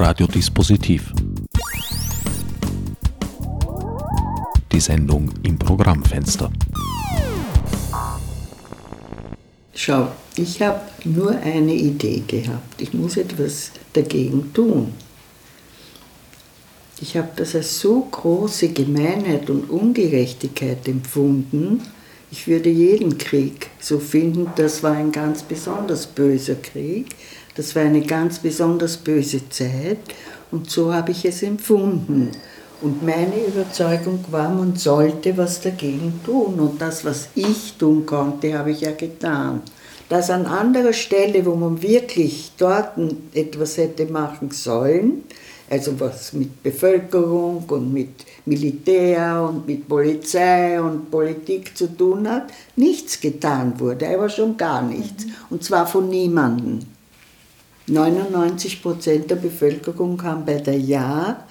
Radiodispositiv. Die Sendung im Programmfenster. Schau, ich habe nur eine Idee gehabt. Ich muss etwas dagegen tun. Ich habe das als so große Gemeinheit und Ungerechtigkeit empfunden, ich würde jeden Krieg so finden, das war ein ganz besonders böser Krieg, das war eine ganz besonders böse Zeit und so habe ich es empfunden. Und meine Überzeugung war, man sollte was dagegen tun. Und das, was ich tun konnte, habe ich ja getan. Dass an anderer Stelle, wo man wirklich dort etwas hätte machen sollen, also was mit Bevölkerung und mit Militär und mit Polizei und Politik zu tun hat, nichts getan wurde, aber schon gar nichts. Mhm. Und zwar von niemandem. 99 Prozent der Bevölkerung haben bei der Ja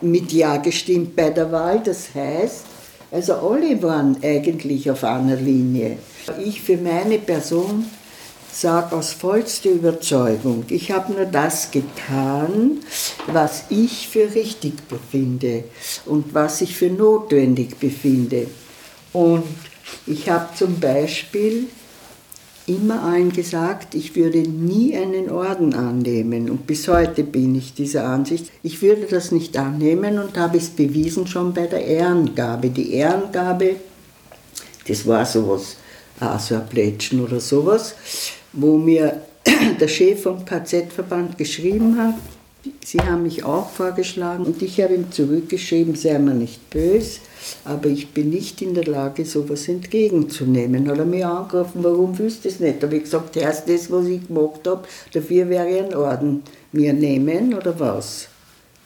mit Ja gestimmt bei der Wahl. Das heißt, also alle waren eigentlich auf einer Linie. Ich für meine Person sage aus vollster Überzeugung, ich habe nur das getan, was ich für richtig befinde und was ich für notwendig befinde. Und ich habe zum Beispiel immer allen gesagt, ich würde nie einen Orden annehmen. Und bis heute bin ich dieser Ansicht. Ich würde das nicht annehmen und habe es bewiesen schon bei der Ehrengabe. Die Ehrengabe, das war sowas, also ein Plätschen oder sowas, wo mir der Chef vom KZ-Verband geschrieben hat, Sie haben mich auch vorgeschlagen und ich habe ihm zurückgeschrieben, sei mir nicht böse, aber ich bin nicht in der Lage, sowas entgegenzunehmen. Hat er mich angerufen, warum willst du das nicht? Da habe ich gesagt, erst das, was ich gemacht habe, dafür wäre einen Orden mir nehmen oder was?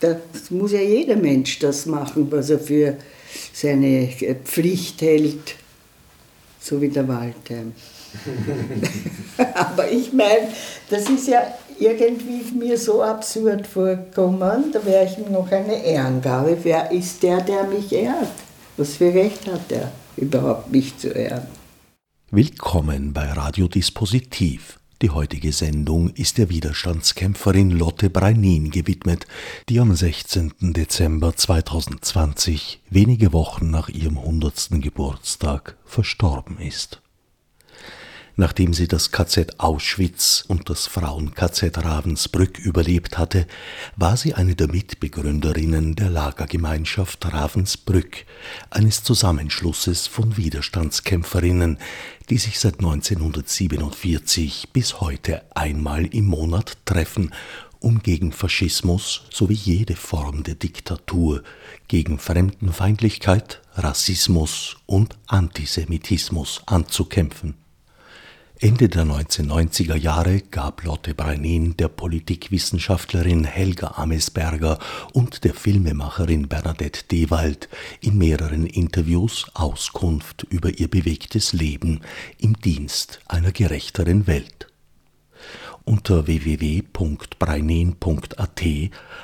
Das muss ja jeder Mensch das machen, was er für seine Pflicht hält, so wie der Waldheim. Aber ich meine, das ist ja irgendwie mir so absurd vorgekommen, da wäre ich ihm noch eine Ehrengabe. Wer ist der, der mich ehrt? Was für Recht hat er, überhaupt mich zu ehren? Willkommen bei Radio Dispositiv. Die heutige Sendung ist der Widerstandskämpferin Lotte Breinin gewidmet, die am 16. Dezember 2020, wenige Wochen nach ihrem 100. Geburtstag, verstorben ist. Nachdem sie das KZ Auschwitz und das Frauen-KZ Ravensbrück überlebt hatte, war sie eine der Mitbegründerinnen der Lagergemeinschaft Ravensbrück, eines Zusammenschlusses von Widerstandskämpferinnen, die sich seit 1947 bis heute einmal im Monat treffen, um gegen Faschismus sowie jede Form der Diktatur, gegen Fremdenfeindlichkeit, Rassismus und Antisemitismus anzukämpfen. Ende der 1990er Jahre gab Lotte Breinin der Politikwissenschaftlerin Helga Amesberger und der Filmemacherin Bernadette Dewald in mehreren Interviews Auskunft über ihr bewegtes Leben im Dienst einer gerechteren Welt. Unter www.breinin.at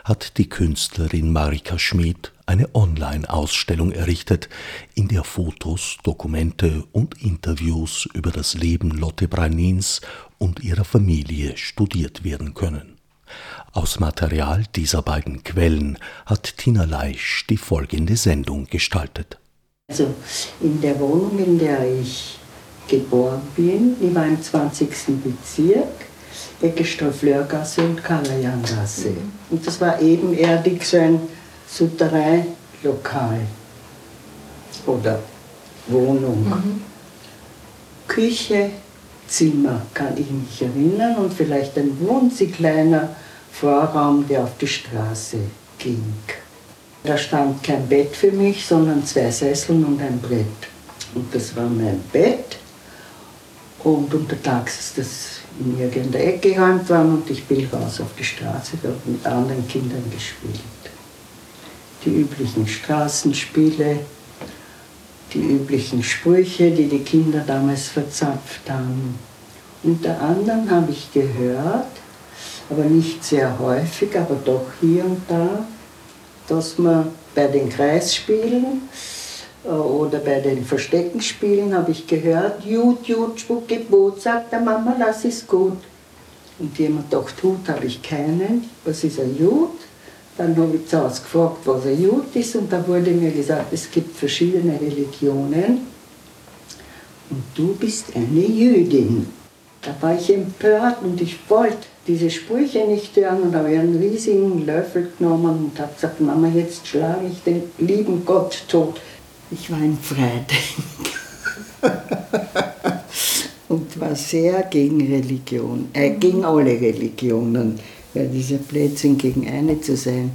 hat die Künstlerin Marika Schmid eine Online-Ausstellung errichtet, in der Fotos, Dokumente und Interviews über das Leben Lotte Breinins und ihrer Familie studiert werden können. Aus Material dieser beiden Quellen hat Tina Leisch die folgende Sendung gestaltet. Also in der Wohnung, in der ich geboren bin, die war im 20. Bezirk, Ecke Stofflörgasse und Kalajangasse. Mhm. Und das war ebenerdig so ein Souterrain-Lokal oder Wohnung. Mhm. Küche, Zimmer kann ich mich erinnern und vielleicht ein winzig kleiner Vorraum, der auf die Straße ging. Da stand kein Bett für mich, sondern zwei Sesseln und ein Brett. Und das war mein Bett. Und untertags ist das in irgendeiner Ecke geräumt worden und ich bin raus auf die Straße, da mit anderen Kindern gespielt die üblichen Straßenspiele, die üblichen Sprüche, die die Kinder damals verzapft haben. Unter anderem habe ich gehört, aber nicht sehr häufig, aber doch hier und da, dass man bei den Kreisspielen oder bei den Versteckenspielen habe ich gehört, Jut, Jut, Spucke, Boot, sagt der Mama, das ist gut. Und jemand gedacht, Hut habe ich keinen, was ist ein Jud? Dann habe ich zuerst gefragt, was ein Jud ist und da wurde mir gesagt, es gibt verschiedene Religionen und du bist eine Jüdin. Da war ich empört und ich wollte diese Sprüche nicht hören und habe einen riesigen Löffel genommen und habe gesagt, Mama, jetzt schlage ich den lieben Gott tot. Ich war ein Freidenker und war sehr gegen Religion, äh, gegen alle Religionen, weil dieser Blödsinn gegen eine zu sein.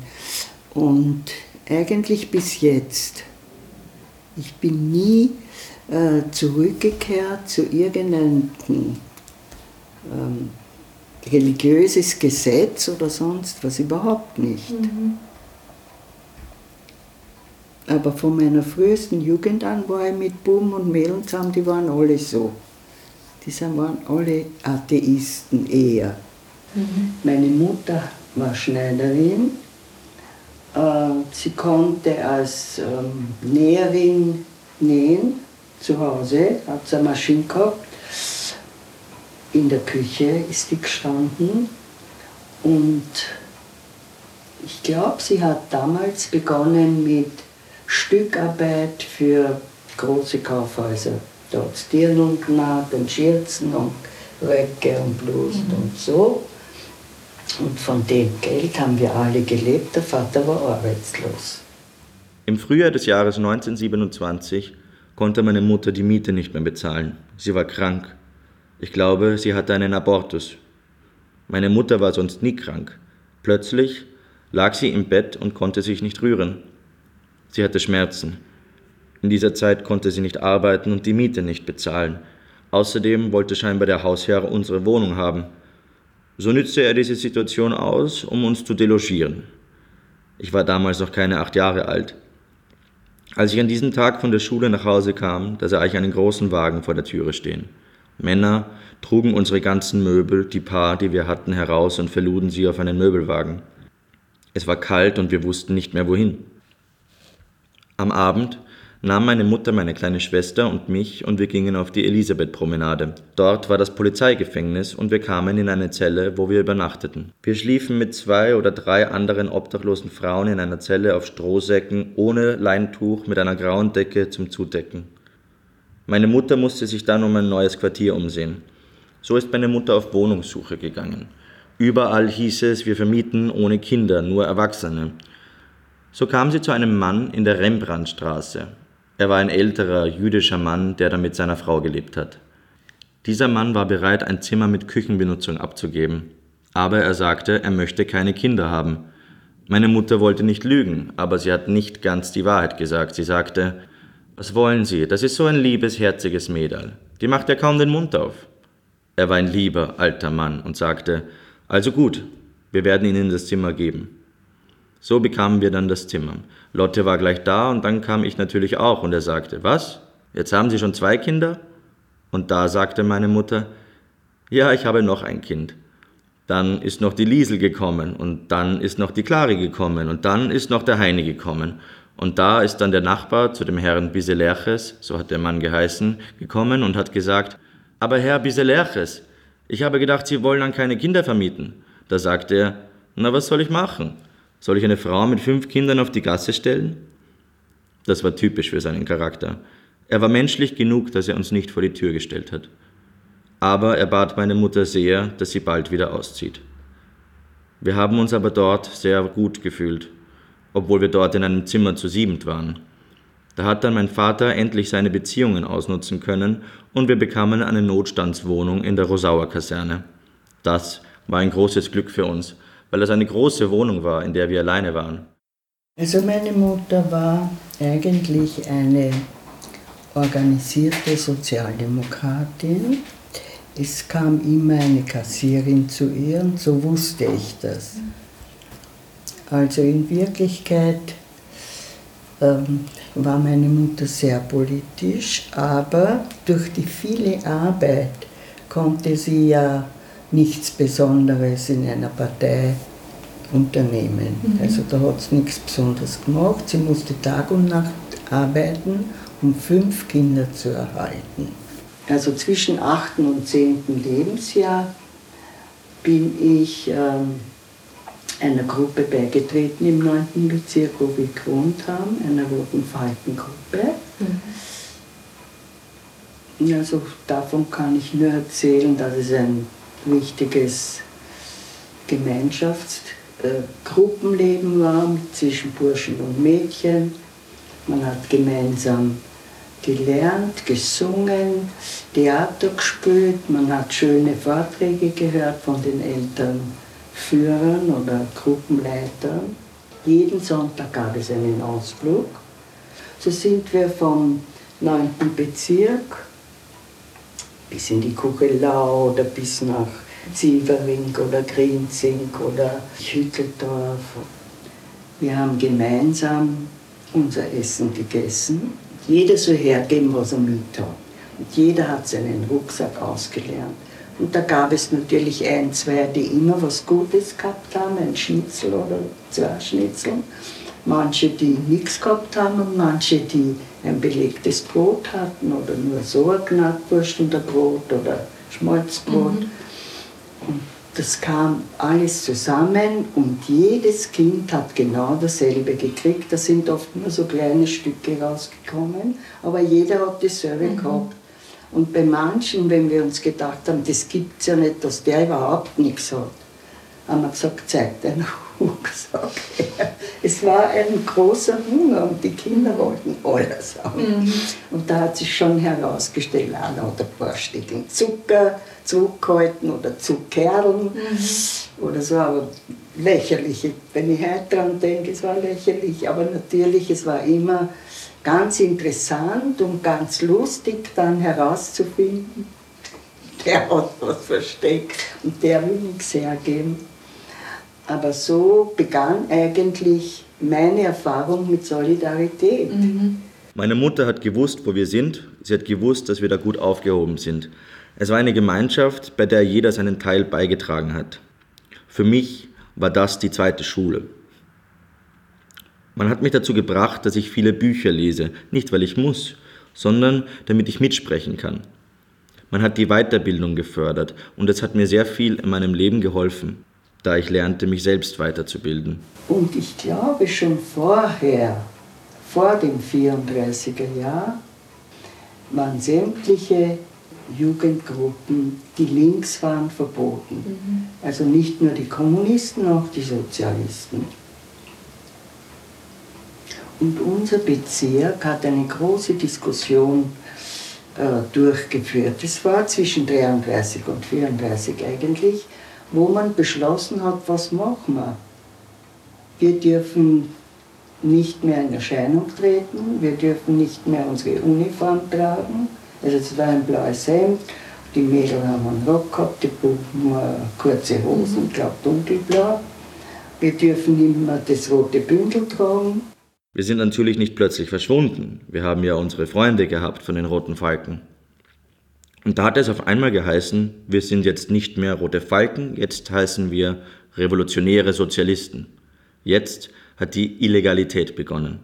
Und eigentlich bis jetzt. Ich bin nie äh, zurückgekehrt zu irgendeinem ähm, religiöses Gesetz oder sonst was, überhaupt nicht. Mhm. Aber von meiner frühesten Jugend an war ich mit Buben und Mädeln zusammen, die waren alle so. Die waren alle Atheisten eher. Mhm. Meine Mutter war Schneiderin. Äh, sie konnte als ähm, Näherin nähen zu Hause, hat sie eine Maschine gehabt. In der Küche ist die gestanden und ich glaube, sie hat damals begonnen mit Stückarbeit für große Kaufhäuser. Dort Dirndl gemacht und Schürzen und Röcke und Blusen mhm. und so. Und von dem Geld haben wir alle gelebt. Der Vater war arbeitslos. Im Frühjahr des Jahres 1927 konnte meine Mutter die Miete nicht mehr bezahlen. Sie war krank. Ich glaube, sie hatte einen Abortus. Meine Mutter war sonst nie krank. Plötzlich lag sie im Bett und konnte sich nicht rühren. Sie hatte Schmerzen. In dieser Zeit konnte sie nicht arbeiten und die Miete nicht bezahlen. Außerdem wollte scheinbar der Hausherr unsere Wohnung haben. So nützte er diese Situation aus, um uns zu delogieren. Ich war damals noch keine acht Jahre alt. Als ich an diesem Tag von der Schule nach Hause kam, da sah ich einen großen Wagen vor der Türe stehen. Männer trugen unsere ganzen Möbel, die paar, die wir hatten, heraus und verluden sie auf einen Möbelwagen. Es war kalt und wir wussten nicht mehr wohin. Am Abend nahm meine Mutter meine kleine Schwester und mich und wir gingen auf die Elisabeth-Promenade. Dort war das Polizeigefängnis und wir kamen in eine Zelle, wo wir übernachteten. Wir schliefen mit zwei oder drei anderen obdachlosen Frauen in einer Zelle auf Strohsäcken ohne Leintuch mit einer grauen Decke zum Zudecken. Meine Mutter musste sich dann um ein neues Quartier umsehen. So ist meine Mutter auf Wohnungssuche gegangen. Überall hieß es, wir vermieten ohne Kinder, nur Erwachsene. So kam sie zu einem Mann in der Rembrandtstraße. Er war ein älterer jüdischer Mann, der da mit seiner Frau gelebt hat. Dieser Mann war bereit, ein Zimmer mit Küchenbenutzung abzugeben. Aber er sagte, er möchte keine Kinder haben. Meine Mutter wollte nicht lügen, aber sie hat nicht ganz die Wahrheit gesagt. Sie sagte, was wollen Sie? Das ist so ein liebes, herziges Mädel. Die macht ja kaum den Mund auf. Er war ein lieber, alter Mann und sagte, also gut, wir werden Ihnen das Zimmer geben. So bekamen wir dann das Zimmer. Lotte war gleich da und dann kam ich natürlich auch und er sagte, was? Jetzt haben Sie schon zwei Kinder? Und da sagte meine Mutter, ja, ich habe noch ein Kind. Dann ist noch die Liesel gekommen und dann ist noch die Klari gekommen und dann ist noch der Heine gekommen. Und da ist dann der Nachbar zu dem Herrn Biselerches, so hat der Mann geheißen, gekommen und hat gesagt, aber Herr Biselerches, ich habe gedacht, Sie wollen dann keine Kinder vermieten. Da sagte er, na was soll ich machen? Soll ich eine Frau mit fünf Kindern auf die Gasse stellen? Das war typisch für seinen Charakter. Er war menschlich genug, dass er uns nicht vor die Tür gestellt hat. Aber er bat meine Mutter sehr, dass sie bald wieder auszieht. Wir haben uns aber dort sehr gut gefühlt, obwohl wir dort in einem Zimmer zu siebend waren. Da hat dann mein Vater endlich seine Beziehungen ausnutzen können und wir bekamen eine Notstandswohnung in der Rosauer Kaserne. Das war ein großes Glück für uns, weil das eine große Wohnung war, in der wir alleine waren. Also meine Mutter war eigentlich eine organisierte Sozialdemokratin. Es kam immer eine Kassierin zu ihr und so wusste ich das. Also in Wirklichkeit ähm, war meine Mutter sehr politisch, aber durch die viele Arbeit konnte sie ja nichts Besonderes in einer Partei unternehmen. Mhm. Also da hat sie nichts Besonderes gemacht. Sie musste Tag und Nacht arbeiten, um fünf Kinder zu erhalten. Also zwischen 8. und 10. Lebensjahr bin ich ähm, einer Gruppe beigetreten im 9. Bezirk, wo wir gewohnt haben, einer roten Falkengruppe. Mhm. Also davon kann ich nur erzählen, dass es ein wichtiges Gemeinschaftsgruppenleben war zwischen Burschen und Mädchen. Man hat gemeinsam gelernt, gesungen, Theater gespielt, man hat schöne Vorträge gehört von den Elternführern oder Gruppenleitern. Jeden Sonntag gab es einen Ausflug. So sind wir vom 9. Bezirk bis in die Kuchelau oder bis nach Silvering oder Grinzing oder Hütteldorf. Wir haben gemeinsam unser Essen gegessen jeder soll hergeben, was er mit hat. Und jeder hat seinen Rucksack ausgelernt. Und da gab es natürlich ein, zwei, die immer was Gutes gehabt haben, ein Schnitzel oder zwei Schnitzel. Manche, die nichts gehabt haben und manche, die ein belegtes Brot hatten oder nur so ein Knackwurst und ein Brot oder Schmalzbrot. Mhm. Und das kam alles zusammen und jedes Kind hat genau dasselbe gekriegt. Da sind oft nur so kleine Stücke rausgekommen, aber jeder hat dasselbe mhm. gehabt. Und bei manchen, wenn wir uns gedacht haben, das gibt es ja nicht, dass der überhaupt nichts hat, haben wir gesagt, zeig deinen Rucksack her. Es war ein großer Hunger und die Kinder wollten alles haben. Mhm. Und da hat sich schon herausgestellt, einer hat ein paar Stückchen Zucker zurückgehalten oder Zuckerl mhm. oder so, aber lächerlich. Wenn ich heute daran denke, es war lächerlich, aber natürlich, es war immer ganz interessant und ganz lustig dann herauszufinden, der hat was versteckt und der will nichts hergeben. Aber so begann eigentlich meine Erfahrung mit Solidarität. Mhm. Meine Mutter hat gewusst, wo wir sind. Sie hat gewusst, dass wir da gut aufgehoben sind. Es war eine Gemeinschaft, bei der jeder seinen Teil beigetragen hat. Für mich war das die zweite Schule. Man hat mich dazu gebracht, dass ich viele Bücher lese, nicht weil ich muss, sondern damit ich mitsprechen kann. Man hat die Weiterbildung gefördert und es hat mir sehr viel in meinem Leben geholfen da ich lernte, mich selbst weiterzubilden. Und ich glaube schon vorher, vor dem 34er Jahr, waren sämtliche Jugendgruppen, die links waren, verboten. Mhm. Also nicht nur die Kommunisten, auch die Sozialisten. Und unser Bezirk hat eine große Diskussion äh, durchgeführt. Es war zwischen 33 und 34 eigentlich wo man beschlossen hat, was machen wir. Wir dürfen nicht mehr in Erscheinung treten, wir dürfen nicht mehr unsere Uniform tragen. Also es war ein blaues Hemd, die Mädel haben einen Rock gehabt, die Buben kurze Hosen, ich glaube dunkelblau. Wir dürfen nicht mehr das rote Bündel tragen. Wir sind natürlich nicht plötzlich verschwunden. Wir haben ja unsere Freunde gehabt von den Roten Falken. Und da hat es auf einmal geheißen, wir sind jetzt nicht mehr Rote Falken, jetzt heißen wir revolutionäre Sozialisten. Jetzt hat die Illegalität begonnen.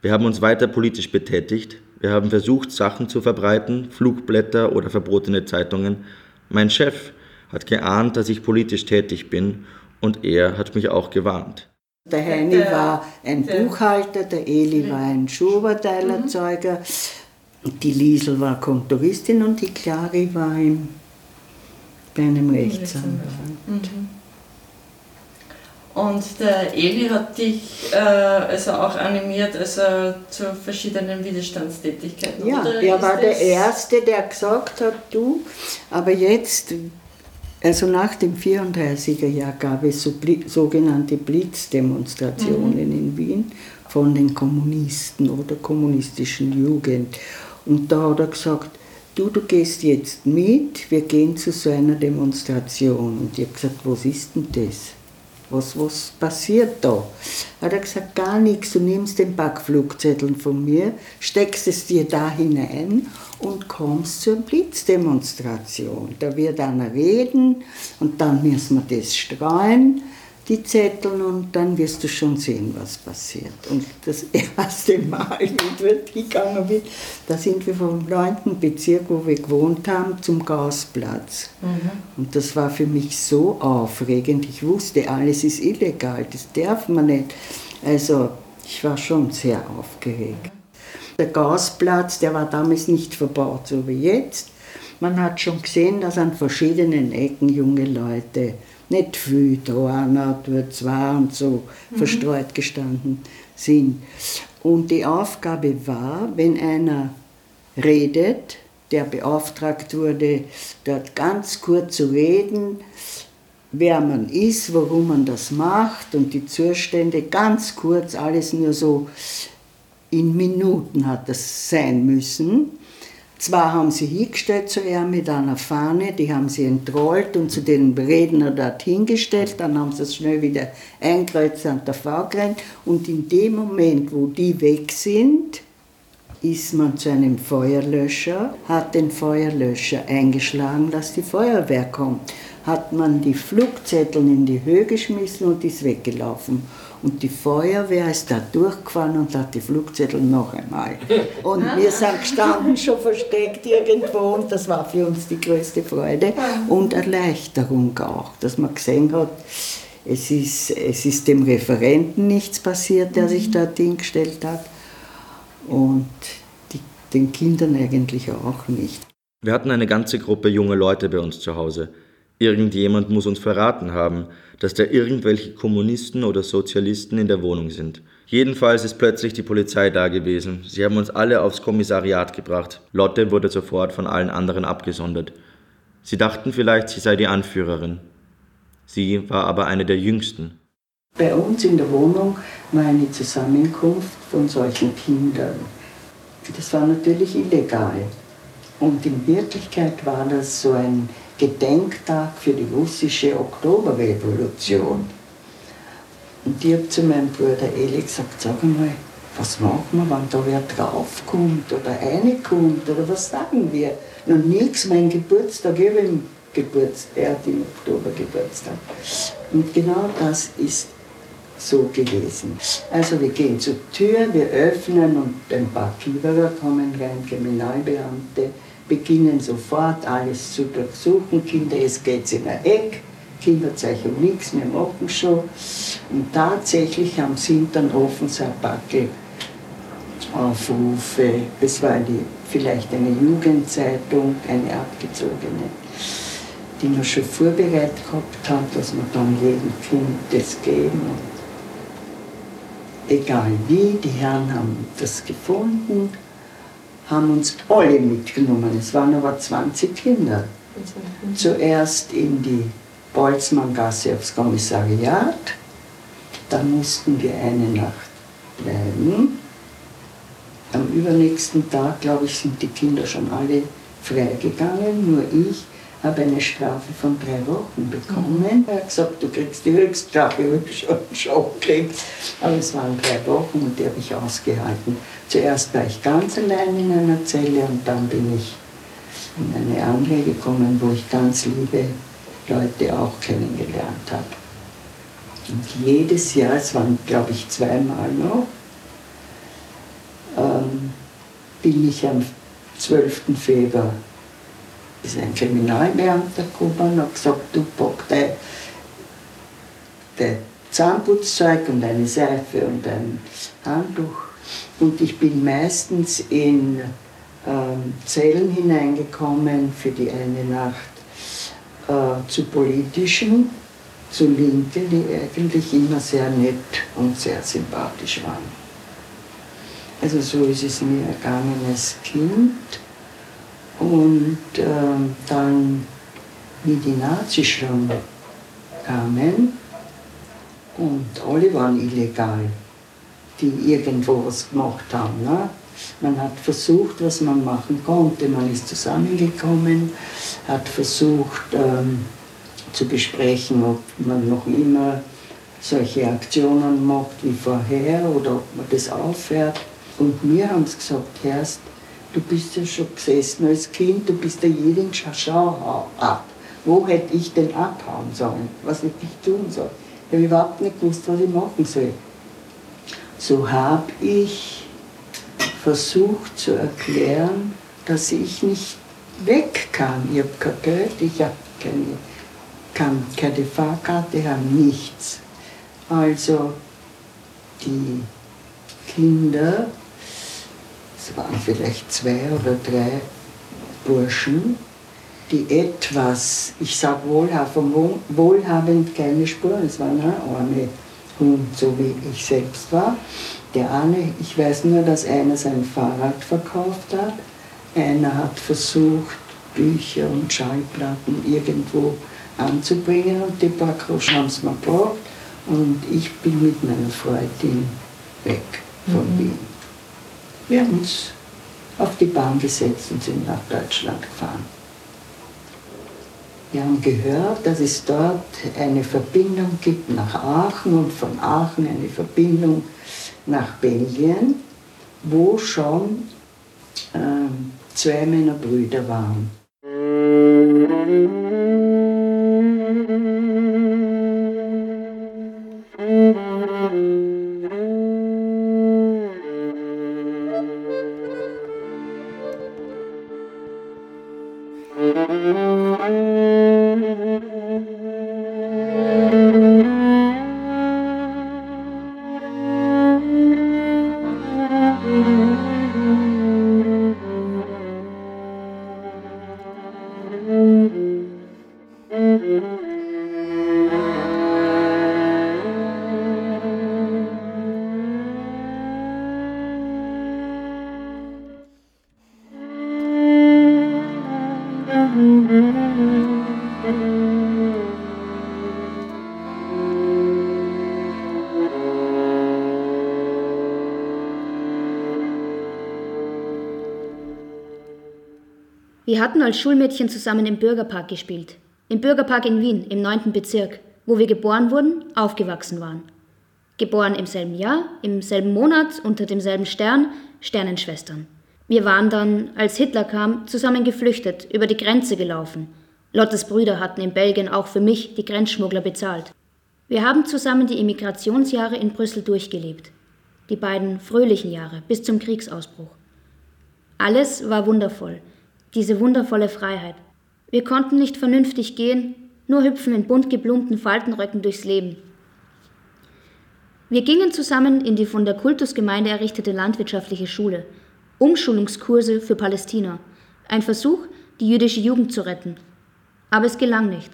Wir haben uns weiter politisch betätigt, wir haben versucht, Sachen zu verbreiten, Flugblätter oder verbotene Zeitungen. Mein Chef hat geahnt, dass ich politisch tätig bin und er hat mich auch gewarnt. Der Heini war ein Buchhalter, der Eli war ein Schuhverteilerzeuger. Mhm. Die Liesel war Kontoristin und die Clari war im, bei einem Rechtsanwalt. Mhm. Und der Eli hat dich äh, also auch animiert also zu verschiedenen Widerstandstätigkeiten. Ja, Oder er war der Erste, der gesagt hat, du, aber jetzt, also nach dem 34er Jahr gab es so sogenannte Blitzdemonstrationen mhm. in Wien von den Kommunisten oder kommunistischen Jugend. Und da hat er gesagt, du, du gehst jetzt mit, wir gehen zu so einer Demonstration. Und ich habe gesagt, was ist denn das? Was, was passiert da? Hat er gesagt, gar nichts, du nimmst den Backflugzettel von mir, steckst es dir da hinein und kommst zur Blitzdemonstration. Da wird einer reden und dann müssen wir das streuen die Zettel und dann wirst du schon sehen, was passiert. Und das erste Mal, wie wir gegangen bin, da sind wir vom 9. Bezirk, wo wir gewohnt haben, zum Gasplatz. Mhm. Und das war für mich so aufregend. Ich wusste, alles ist illegal, das darf man nicht. Also ich war schon sehr aufgeregt. Der Gasplatz, der war damals nicht verbaut, so wie jetzt. Man hat schon gesehen, dass an verschiedenen Ecken junge Leute nicht viel, da einer, da zwei und so mhm. verstreut gestanden sind. Und die Aufgabe war, wenn einer redet, der beauftragt wurde, dort ganz kurz zu reden, wer man ist, warum man das macht und die Zustände, ganz kurz, alles nur so in Minuten hat das sein müssen. Zwar haben sie hingestellt zu ihr mit einer Fahne, die haben sie entrollt und zu den Redner dort hingestellt, dann haben sie es schnell wieder eingekreuzt an der V und in dem Moment, wo die weg sind, ist man zu einem Feuerlöscher, hat den Feuerlöscher eingeschlagen, dass die Feuerwehr kommt, hat man die Flugzettel in die Höhe geschmissen und ist weggelaufen. Und die Feuerwehr ist da durchgefahren und hat die Flugzettel noch einmal. Und wir sind gestanden, schon versteckt irgendwo und das war für uns die größte Freude und Erleichterung auch, dass man gesehen hat, es ist, es ist dem Referenten nichts passiert, der sich mhm. dort hingestellt hat und die, den Kindern eigentlich auch nicht. Wir hatten eine ganze Gruppe junge Leute bei uns zu Hause. Irgendjemand muss uns verraten haben, dass da irgendwelche Kommunisten oder Sozialisten in der Wohnung sind. Jedenfalls ist plötzlich die Polizei da gewesen. Sie haben uns alle aufs Kommissariat gebracht. Lotte wurde sofort von allen anderen abgesondert. Sie dachten vielleicht, sie sei die Anführerin. Sie war aber eine der jüngsten. Bei uns in der Wohnung war eine Zusammenkunft von solchen Kindern. Das war natürlich illegal. Und in Wirklichkeit war das so ein Gedenktag für die russische Oktoberrevolution. Und ich habe zu meinem Bruder Eli gesagt, sag mal, was machen wir, wenn da wer draufkommt oder reinkommt oder was sagen wir? Noch nichts, mein Geburtstag, ich habe Geburtstag, er hat im Oktober Geburtstag. Und genau das ist so gewesen. Also wir gehen zur Tür, wir öffnen und ein paar Kiewerer kommen rein, Kriminalbeamte, beginnen sofort alles zu durchsuchen. Kinder, es geht in ein Eck, Kinderzeichen nichts, wir machen schon. Und tatsächlich am Hintern so ein Backel Aufrufe. Das war die, vielleicht eine Jugendzeitung, eine abgezogene, die man schon vorbereitet gehabt hat, dass man dann jedem Kind das geben. Und egal wie, die Herren haben das gefunden haben uns alle mitgenommen. Es waren aber 20 Kinder. Zuerst in die Boltzmanngasse aufs Kommissariat, dann mussten wir eine Nacht bleiben. Am übernächsten Tag, glaube ich, sind die Kinder schon alle freigegangen, nur ich habe eine Strafe von drei Wochen bekommen. Er hat gesagt, du kriegst die Höchststrafe, ich habe schon schon gekriegt. Aber es waren drei Wochen und die habe ich ausgehalten. Zuerst war ich ganz allein in einer Zelle und dann bin ich in eine andere gekommen, wo ich ganz liebe Leute auch kennengelernt habe. Und jedes Jahr, es waren glaube ich zweimal noch, ähm, bin ich am 12. Februar ist ein Kriminalbeamter gekommen und gesagt, du pack dein Zahnputzzeug und eine Seife und ein Handtuch. Und ich bin meistens in ähm, Zellen hineingekommen für die eine Nacht äh, zu politischen, zu Linken, die eigentlich immer sehr nett und sehr sympathisch waren. Also so ist es mir ergangen als Kind. Und äh, dann, wie die Nazis schon kamen, und alle waren illegal, die irgendwo was gemacht haben. Ne? Man hat versucht, was man machen konnte. Man ist zusammengekommen, hat versucht ähm, zu besprechen, ob man noch immer solche Aktionen macht wie vorher oder ob man das aufhört. Und wir haben es gesagt, erst du bist ja schon gesessen als Kind, du bist ja Jeling, schau ab. Wo hätte ich denn abhauen sollen? Was hätte ich tun sollen? Ich habe überhaupt nicht gewusst, was ich machen soll. So habe ich versucht zu erklären, dass ich nicht weg kann. Ich habe kein Geld, ich habe keine, keine Fahrkarte, ich habe nichts. Also die Kinder, es waren vielleicht zwei oder drei Burschen, die etwas, ich sage wohlhabend, wohlhabend keine Spuren, es waren arme Hund, so wie ich selbst war. Der eine, ich weiß nur, dass einer sein Fahrrad verkauft hat, einer hat versucht, Bücher und Schallplatten irgendwo anzubringen und die paar Groschen haben es mir gebracht und ich bin mit meiner Freundin weg von mhm. Wien. Wir haben uns auf die Bahn gesetzt und sind nach Deutschland gefahren. Wir haben gehört, dass es dort eine Verbindung gibt nach Aachen und von Aachen eine Verbindung nach Belgien, wo schon äh, zwei meiner Brüder waren. Wir hatten als Schulmädchen zusammen im Bürgerpark gespielt. Im Bürgerpark in Wien, im 9. Bezirk, wo wir geboren wurden, aufgewachsen waren. Geboren im selben Jahr, im selben Monat, unter demselben Stern, Sternenschwestern. Wir waren dann, als Hitler kam, zusammen geflüchtet, über die Grenze gelaufen. Lottes Brüder hatten in Belgien auch für mich die Grenzschmuggler bezahlt. Wir haben zusammen die Immigrationsjahre in Brüssel durchgelebt. Die beiden fröhlichen Jahre bis zum Kriegsausbruch. Alles war wundervoll diese wundervolle Freiheit. Wir konnten nicht vernünftig gehen, nur hüpfen in bunt geblumten Faltenröcken durchs Leben. Wir gingen zusammen in die von der Kultusgemeinde errichtete landwirtschaftliche Schule, Umschulungskurse für Palästina, ein Versuch, die jüdische Jugend zu retten. Aber es gelang nicht.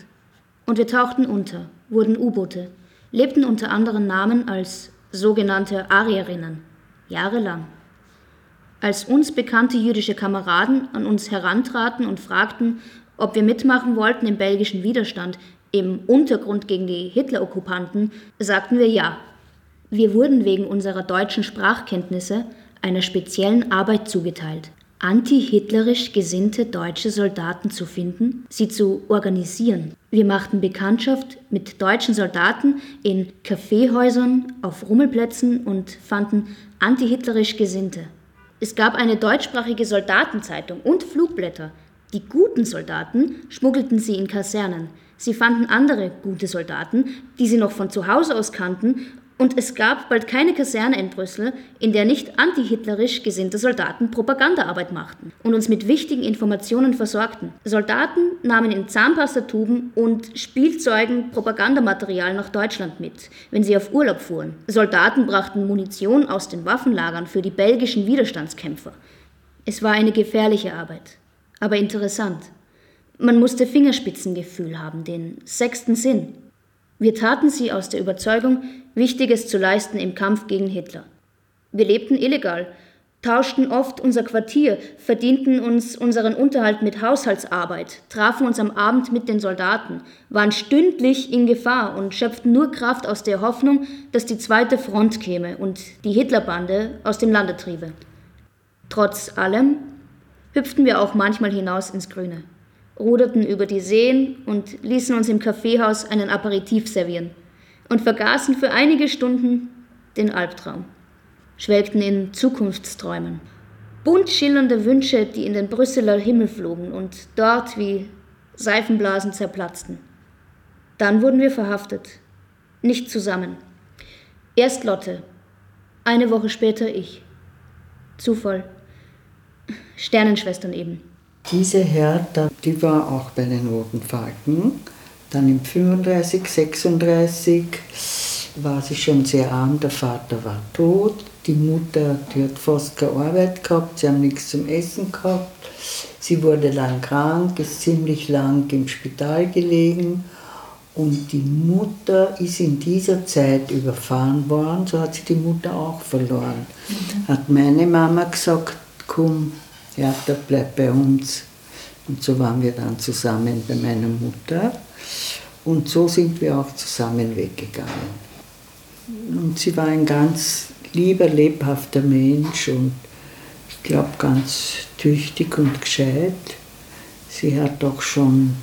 Und wir tauchten unter, wurden U-Boote, lebten unter anderen Namen als sogenannte Arierinnen, jahrelang. Als uns bekannte jüdische Kameraden an uns herantraten und fragten, ob wir mitmachen wollten im belgischen Widerstand, im Untergrund gegen die Hitler-Okkupanten, sagten wir ja. Wir wurden wegen unserer deutschen Sprachkenntnisse einer speziellen Arbeit zugeteilt, anti-hitlerisch gesinnte deutsche Soldaten zu finden, sie zu organisieren. Wir machten Bekanntschaft mit deutschen Soldaten in Kaffeehäusern, auf Rummelplätzen und fanden anti-hitlerisch Gesinnte. Es gab eine deutschsprachige Soldatenzeitung und Flugblätter. Die guten Soldaten schmuggelten sie in Kasernen. Sie fanden andere gute Soldaten, die sie noch von zu Hause aus kannten und es gab bald keine Kaserne in Brüssel, in der nicht antihitlerisch gesinnte Soldaten Propagandaarbeit machten und uns mit wichtigen Informationen versorgten. Soldaten nahmen in Zahnpastatuben und Spielzeugen Propagandamaterial nach Deutschland mit, wenn sie auf Urlaub fuhren. Soldaten brachten Munition aus den Waffenlagern für die belgischen Widerstandskämpfer. Es war eine gefährliche Arbeit, aber interessant. Man musste Fingerspitzengefühl haben, den sechsten Sinn. Wir taten sie aus der Überzeugung, Wichtiges zu leisten im Kampf gegen Hitler. Wir lebten illegal, tauschten oft unser Quartier, verdienten uns unseren Unterhalt mit Haushaltsarbeit, trafen uns am Abend mit den Soldaten, waren stündlich in Gefahr und schöpften nur Kraft aus der Hoffnung, dass die zweite Front käme und die Hitlerbande aus dem Lande triebe. Trotz allem hüpften wir auch manchmal hinaus ins Grüne, ruderten über die Seen und ließen uns im Kaffeehaus einen Aperitif servieren und vergaßen für einige Stunden den Albtraum, schwelgten in Zukunftsträumen. Bunt schillernde Wünsche, die in den Brüsseler Himmel flogen und dort wie Seifenblasen zerplatzten. Dann wurden wir verhaftet. nicht zusammen. Erst Lotte, eine Woche später ich. Zufall. Sternenschwestern eben. Diese Hertha, die war auch bei den Roten Falken. Dann im 35, 36 war sie schon sehr arm, der Vater war tot, die Mutter, die hat fast keine Arbeit gehabt, sie haben nichts zum Essen gehabt. Sie wurde lang krank, ist ziemlich lang im Spital gelegen und die Mutter ist in dieser Zeit überfahren worden, so hat sie die Mutter auch verloren. Mhm. Hat meine Mama gesagt, komm, Hertha, bleib bei uns. Und so waren wir dann zusammen bei meiner Mutter. Und so sind wir auch zusammen weggegangen. Und sie war ein ganz lieber, lebhafter Mensch und ich glaube ganz tüchtig und gescheit. Sie hat auch schon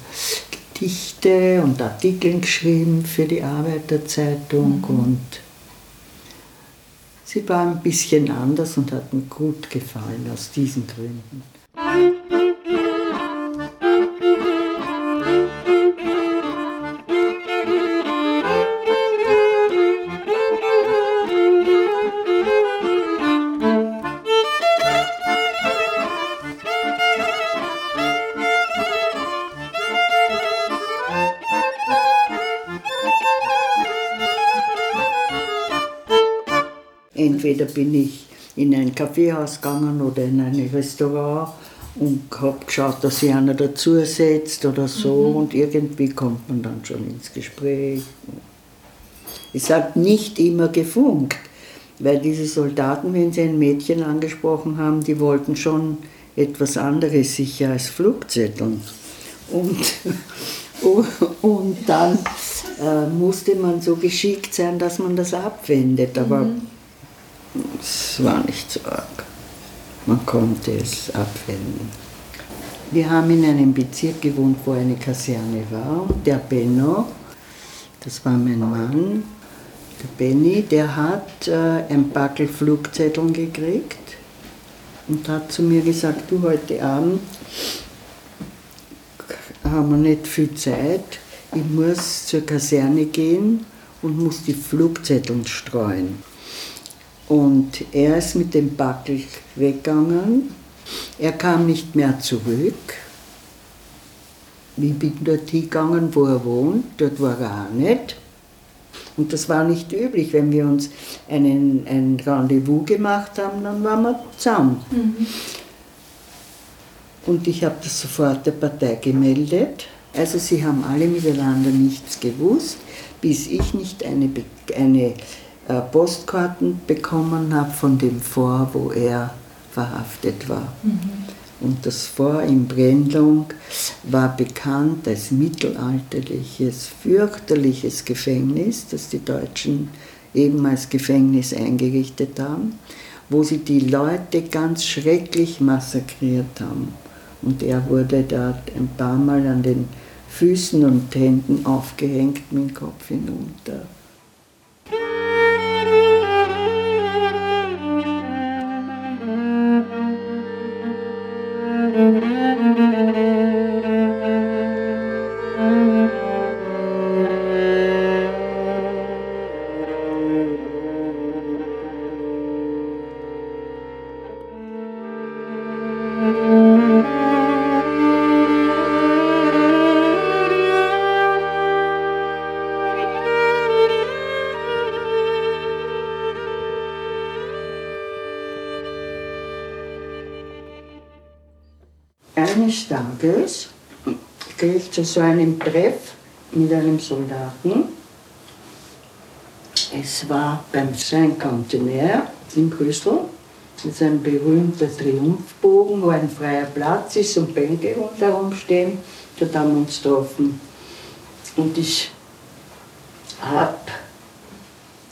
Gedichte und Artikel geschrieben für die Arbeiterzeitung mhm. und sie war ein bisschen anders und hat mir gut gefallen aus diesen Gründen. Bin ich in ein Kaffeehaus gegangen oder in ein Restaurant und habe geschaut, dass sich einer dazu setzt oder so mhm. und irgendwie kommt man dann schon ins Gespräch. Es hat nicht immer gefunkt, weil diese Soldaten, wenn sie ein Mädchen angesprochen haben, die wollten schon etwas anderes sicher als Flugzetteln. Und, und dann äh, musste man so geschickt sein, dass man das abwendet. Aber mhm. Es war nicht so arg. Man konnte es abwenden. Wir haben in einem Bezirk gewohnt, wo eine Kaserne war. Der Benno, das war mein Mann, der Benny, der hat äh, ein Backel Flugzetteln gekriegt und hat zu mir gesagt, du heute Abend haben wir nicht viel Zeit, ich muss zur Kaserne gehen und muss die Flugzetteln streuen. Und er ist mit dem Backel weggegangen. Er kam nicht mehr zurück. Ich bin dort hingegangen, wo er wohnt. Dort war er auch nicht. Und das war nicht üblich. Wenn wir uns einen, ein Rendezvous gemacht haben, dann waren wir zusammen. Mhm. Und ich habe das sofort der Partei gemeldet. Also sie haben alle miteinander nichts gewusst, bis ich nicht eine, eine Postkarten bekommen habe von dem Fort, wo er verhaftet war. Mhm. Und das Fort in Brennlung war bekannt als mittelalterliches, fürchterliches Gefängnis, das die Deutschen eben als Gefängnis eingerichtet haben, wo sie die Leute ganz schrecklich massakriert haben. Und er wurde dort ein paar Mal an den Füßen und Händen aufgehängt mit dem Kopf hinunter. Eines Tages gehe ich zu so einem Treff mit einem Soldaten. Es war beim Saint-Contenaire in Brüssel. Das ist ein berühmter Triumphbogen, wo ein freier Platz ist und Bänke rundherum stehen. Dort haben wir uns getroffen. Und ich habe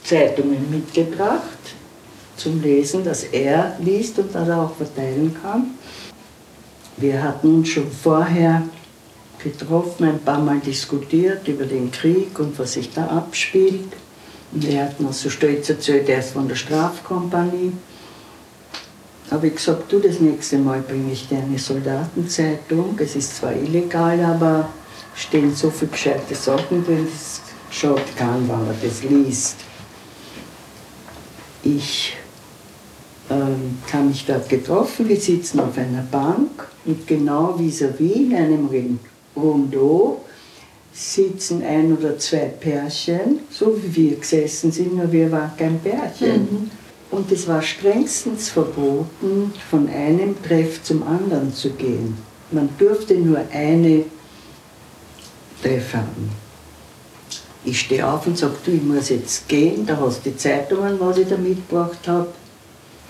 Zeitungen mitgebracht zum Lesen, dass er liest und das auch verteilen kann. Wir hatten uns schon vorher getroffen, ein paar Mal diskutiert über den Krieg und was sich da abspielt. Und er hat mir so stolz erzählt, er ist von der Strafkompanie. Habe ich gesagt, du, das nächste Mal bringe ich dir eine Soldatenzeitung. Es ist zwar illegal, aber stehen so viele gescheite Sachen drin, das schaut kann, wenn man das liest. Ich ähm, habe mich dort getroffen, wir sitzen auf einer Bank und genau vis-à-vis -vis in einem Rondeau sitzen ein oder zwei Pärchen, so wie wir gesessen sind, nur wir waren kein Pärchen. Mhm. Und es war strengstens verboten, von einem Treff zum anderen zu gehen. Man durfte nur eine Treff haben. Ich stehe auf und sage, du, ich muss jetzt gehen, da hast du die Zeitungen, was ich da mitgebracht habe.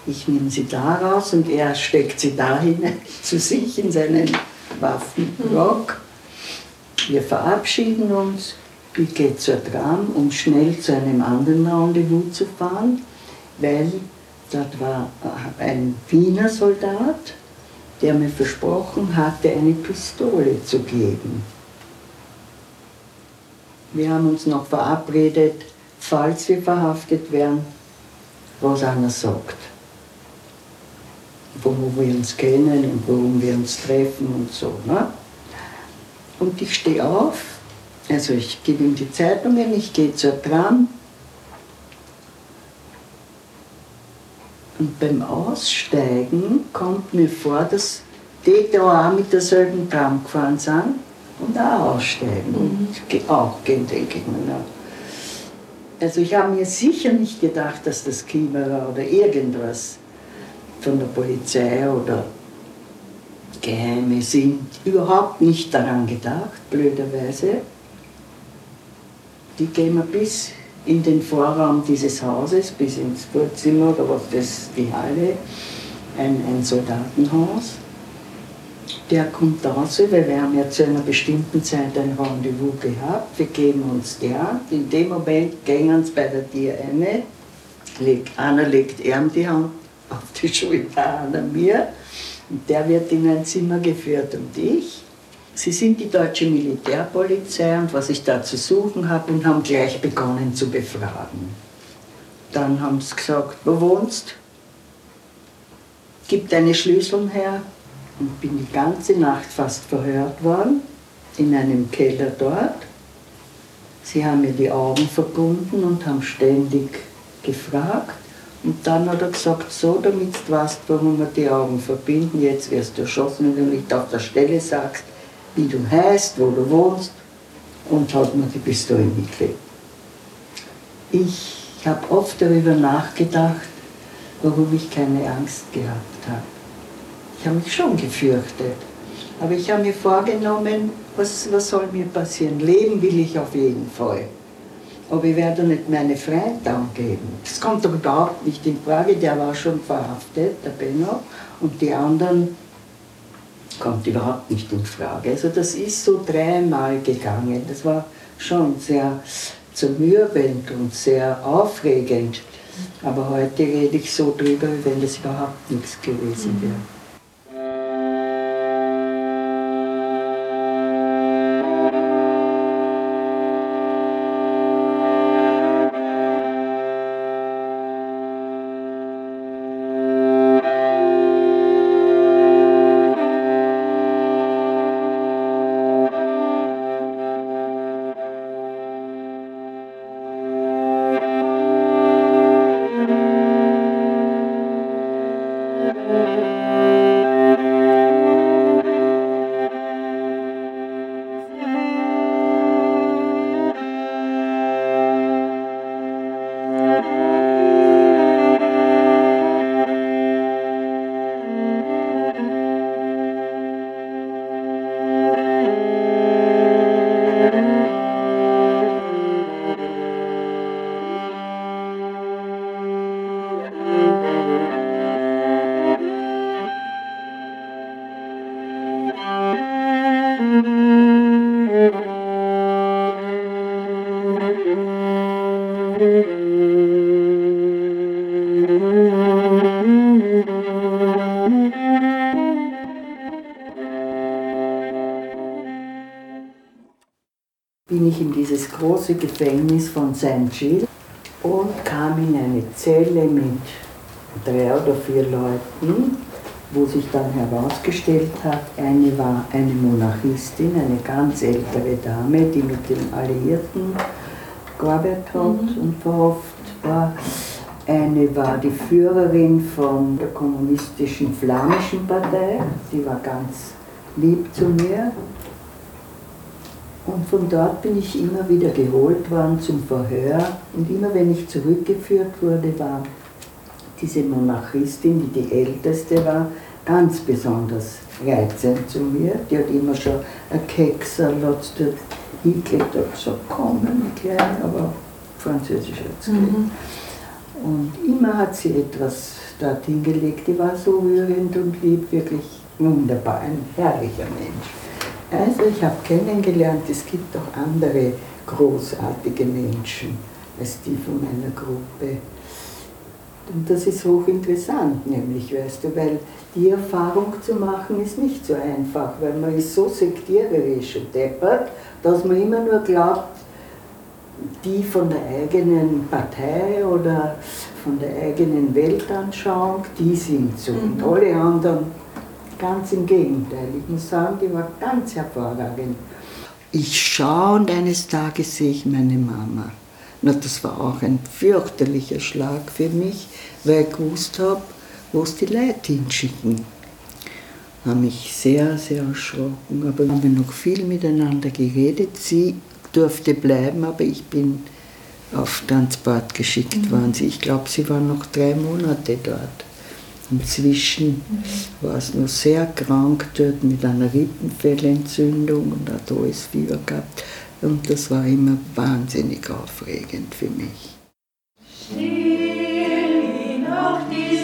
Ich nehme sie da raus und er steckt sie da hinein zu sich in seinen Waffenrock. Wir verabschieden uns. Ich gehe zur Tram, um schnell zu einem anderen Rendezvous zu fahren, weil dort war ein Wiener Soldat, der mir versprochen hatte, eine Pistole zu geben. Wir haben uns noch verabredet, falls wir verhaftet werden, was einer sagt. Wo wir uns kennen und worum wir uns treffen und so. Ne? Und ich stehe auf, also ich gebe ihm die Zeitungen, ich gehe zur Tram. Und beim Aussteigen kommt mir vor, dass die da auch mit derselben Tram gefahren sind und auch aussteigen mhm. und auch gehen, denke ich mir. Also ich habe mir sicher nicht gedacht, dass das Klima oder irgendwas von der Polizei oder Geheime sind überhaupt nicht daran gedacht, blöderweise. Die gehen wir bis in den Vorraum dieses Hauses, bis ins Vorzimmer oder was das, die Halle, ein, ein Soldatenhaus. Der kommt raus, weil wir haben ja zu einer bestimmten Zeit ein Rendezvous gehabt. Wir geben uns die Hand. In dem Moment gehen sie bei der Tür eine. einer legt ihm die Hand auf die Schulter, einer mir. Und der wird in ein Zimmer geführt und ich. Sie sind die deutsche Militärpolizei und was ich da zu suchen habe und haben gleich begonnen zu befragen. Dann haben sie gesagt, wo wohnst? Gib deine Schlüssel her. Und bin die ganze Nacht fast verhört worden, in einem Keller dort. Sie haben mir die Augen verbunden und haben ständig gefragt. Und dann hat er gesagt, so, damit du weißt, warum wir die Augen verbinden, jetzt wirst du erschossen, wenn du nicht auf der Stelle sagst, wie du heißt, wo du wohnst, und hat mir die Pistole mitgegeben. Ich habe oft darüber nachgedacht, warum ich keine Angst gehabt habe. Ich habe mich schon gefürchtet, aber ich habe mir vorgenommen, was, was soll mir passieren? Leben will ich auf jeden Fall. Aber ich werde nicht meine Freiheit angeben. Das kommt doch überhaupt nicht in Frage. Der war schon verhaftet, der Benno, und die anderen kommt überhaupt nicht in Frage. Also das ist so dreimal gegangen. Das war schon sehr zermürbend und sehr aufregend. Aber heute rede ich so drüber, wie wenn das überhaupt nichts gewesen wäre. Große Gefängnis von St. Gilles und kam in eine Zelle mit drei oder vier Leuten, wo sich dann herausgestellt hat, eine war eine Monarchistin, eine ganz ältere Dame, die mit den Alliierten gearbeitet hat mhm. und verhofft war. Eine war die Führerin von der kommunistischen flämischen Partei, die war ganz lieb zu mir. Und von dort bin ich immer wieder geholt worden zum Verhör. Und immer wenn ich zurückgeführt wurde, war diese Monarchistin, die die älteste war, ganz besonders reizend zu mir. Die hat immer schon ein Kekserlotz dort hingelegt und gesagt, komm, klein, aber französisch hat mhm. Und immer hat sie etwas dort hingelegt, die war so rührend und lieb, wirklich wunderbar, ein herrlicher Mensch. Also ich habe kennengelernt, es gibt auch andere großartige Menschen als die von meiner Gruppe. Und das ist hochinteressant, nämlich, weißt du, weil die Erfahrung zu machen ist nicht so einfach, weil man ist so sektiererisch und deppert, dass man immer nur glaubt, die von der eigenen Partei oder von der eigenen Weltanschauung, die sind so. Mhm. Und alle anderen ganz im Gegenteil. Ich muss sagen, die war ganz hervorragend. Ich schaue und eines Tages sehe ich meine Mama. Na, das war auch ein fürchterlicher Schlag für mich, weil ich gewusst habe, wo es die Leute hinschicken. Habe mich sehr, sehr erschrocken, aber wir haben noch viel miteinander geredet. Sie durfte bleiben, aber ich bin auf Transport geschickt mhm. worden. Ich glaube, sie war noch drei Monate dort. Inzwischen war es noch sehr krank dort mit einer Rippenfellentzündung und hat alles Fieber gehabt. Und das war immer wahnsinnig aufregend für mich. Still noch dieses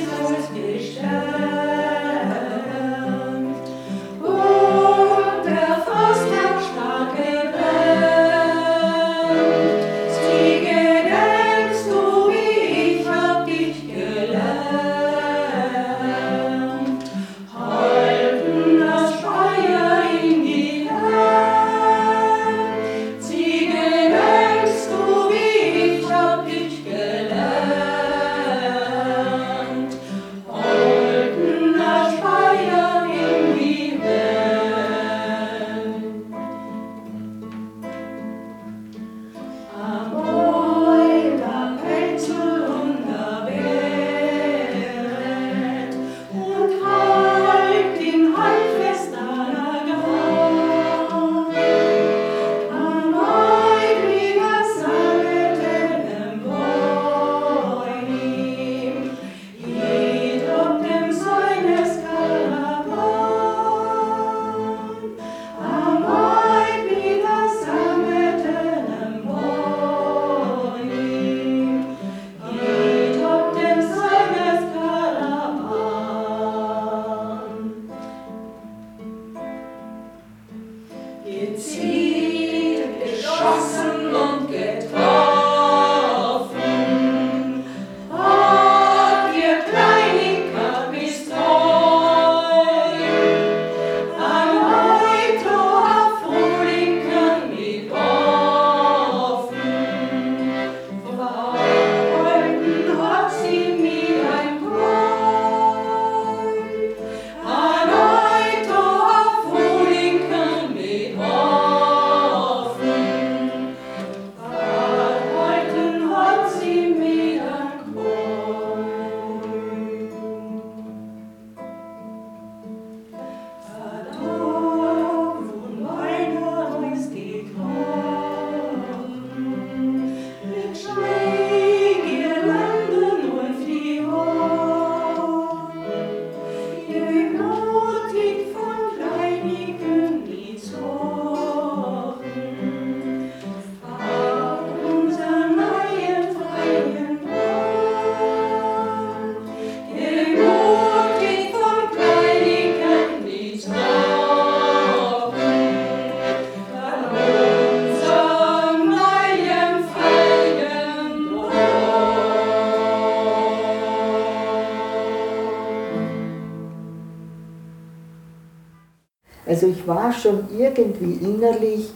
ich war schon irgendwie innerlich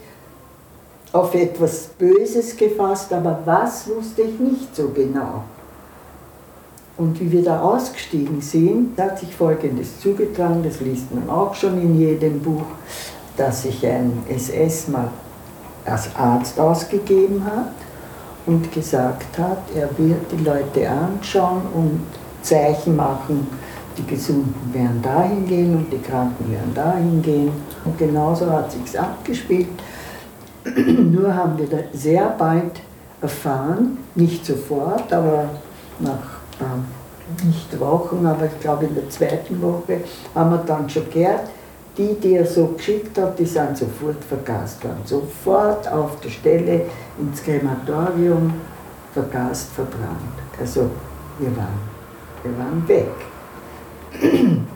auf etwas Böses gefasst, aber was wusste ich nicht so genau. Und wie wir da ausgestiegen sind, hat sich Folgendes zugetragen, das liest man auch schon in jedem Buch, dass sich ein SS mal als Arzt ausgegeben hat und gesagt hat, er wird die Leute anschauen und Zeichen machen, die Gesunden werden dahin gehen und die Kranken werden dahin gehen. Und genauso hat sich's abgespielt. Nur haben wir sehr bald erfahren, nicht sofort, aber nach äh, nicht Wochen, aber ich glaube in der zweiten Woche haben wir dann schon gehört, die, die er so geschickt hat, die sind sofort vergast worden. Sofort auf der Stelle ins Krematorium vergast, verbrannt. Also wir waren, wir waren weg.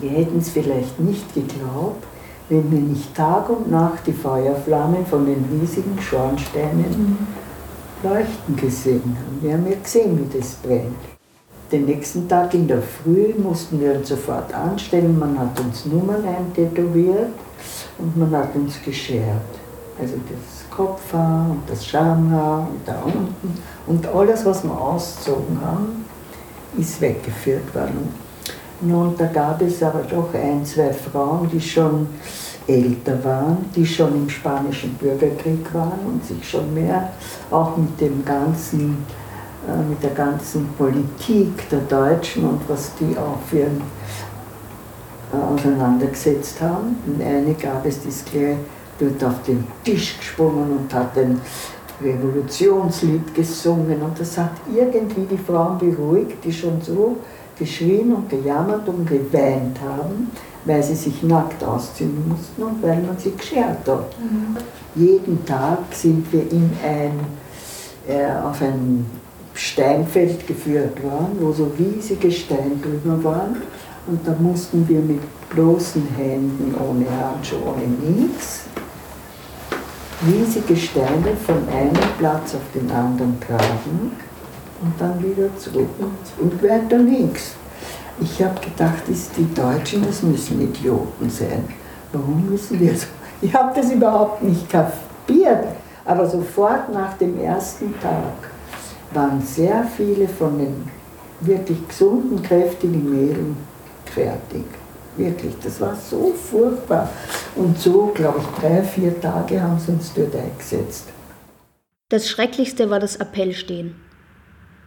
Wir hätten es vielleicht nicht geglaubt, wenn wir nicht Tag und Nacht die Feuerflammen von den riesigen Schornsteinen mhm. leuchten gesehen haben. Wir haben ja gesehen, wie das brennt. Den nächsten Tag in der Früh mussten wir uns sofort anstellen. Man hat uns Nummern eintätowiert und man hat uns geschert. Also das Kopfhaar und das Schamhaar und da unten und alles, was wir ausgezogen haben, ist weggeführt worden. Nun, da gab es aber doch ein, zwei Frauen, die schon älter waren, die schon im spanischen Bürgerkrieg waren und sich schon mehr auch mit dem ganzen, äh, mit der ganzen Politik der Deutschen und was die auch für ein, äh, auseinandergesetzt haben. Und eine gab es, die ist gleich dort auf den Tisch gesprungen und hat ein Revolutionslied gesungen und das hat irgendwie die Frauen beruhigt, die schon so geschrien und gejammert und geweint haben, weil sie sich nackt ausziehen mussten und weil man sie geschert hat. Mhm. Jeden Tag sind wir in ein, äh, auf ein Steinfeld geführt worden, wo so riesige Steintrümmer waren. Und da mussten wir mit bloßen Händen, ohne Handschuhe, ohne nichts, riesige Steine von einem Platz auf den anderen tragen und dann wieder zurück und weiter links. Ich habe gedacht, die Deutschen, das müssen Idioten sein. Warum müssen wir so? Ich habe das überhaupt nicht kapiert. Aber sofort nach dem ersten Tag waren sehr viele von den wirklich gesunden, kräftigen Mädeln fertig. Wirklich, das war so furchtbar. Und so, glaube ich, drei, vier Tage haben sie uns dort eingesetzt. Das Schrecklichste war das Appellstehen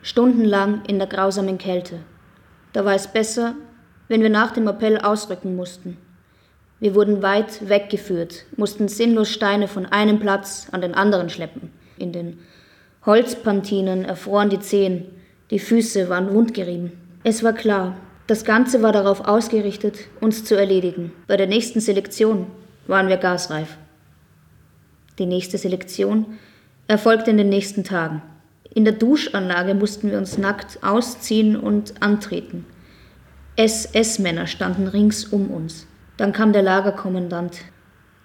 stundenlang in der grausamen Kälte. Da war es besser, wenn wir nach dem Appell ausrücken mussten. Wir wurden weit weggeführt, mussten sinnlos Steine von einem Platz an den anderen schleppen. In den Holzpantinen erfroren die Zehen, die Füße waren wundgerieben. Es war klar, das Ganze war darauf ausgerichtet, uns zu erledigen. Bei der nächsten Selektion waren wir gasreif. Die nächste Selektion erfolgte in den nächsten Tagen. In der Duschanlage mussten wir uns nackt ausziehen und antreten. SS-Männer standen rings um uns. Dann kam der Lagerkommandant,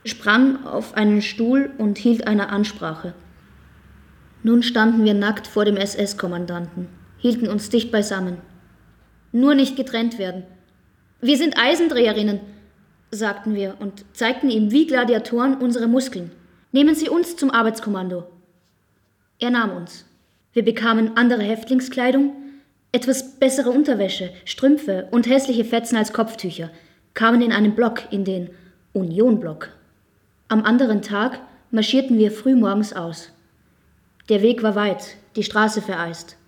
sprang auf einen Stuhl und hielt eine Ansprache. Nun standen wir nackt vor dem SS-Kommandanten, hielten uns dicht beisammen. Nur nicht getrennt werden. Wir sind Eisendreherinnen, sagten wir und zeigten ihm wie Gladiatoren unsere Muskeln. Nehmen Sie uns zum Arbeitskommando. Er nahm uns. Wir bekamen andere Häftlingskleidung, etwas bessere Unterwäsche, Strümpfe und hässliche Fetzen als Kopftücher, kamen in einen Block, in den Unionblock. Am anderen Tag marschierten wir frühmorgens aus. Der Weg war weit, die Straße vereist.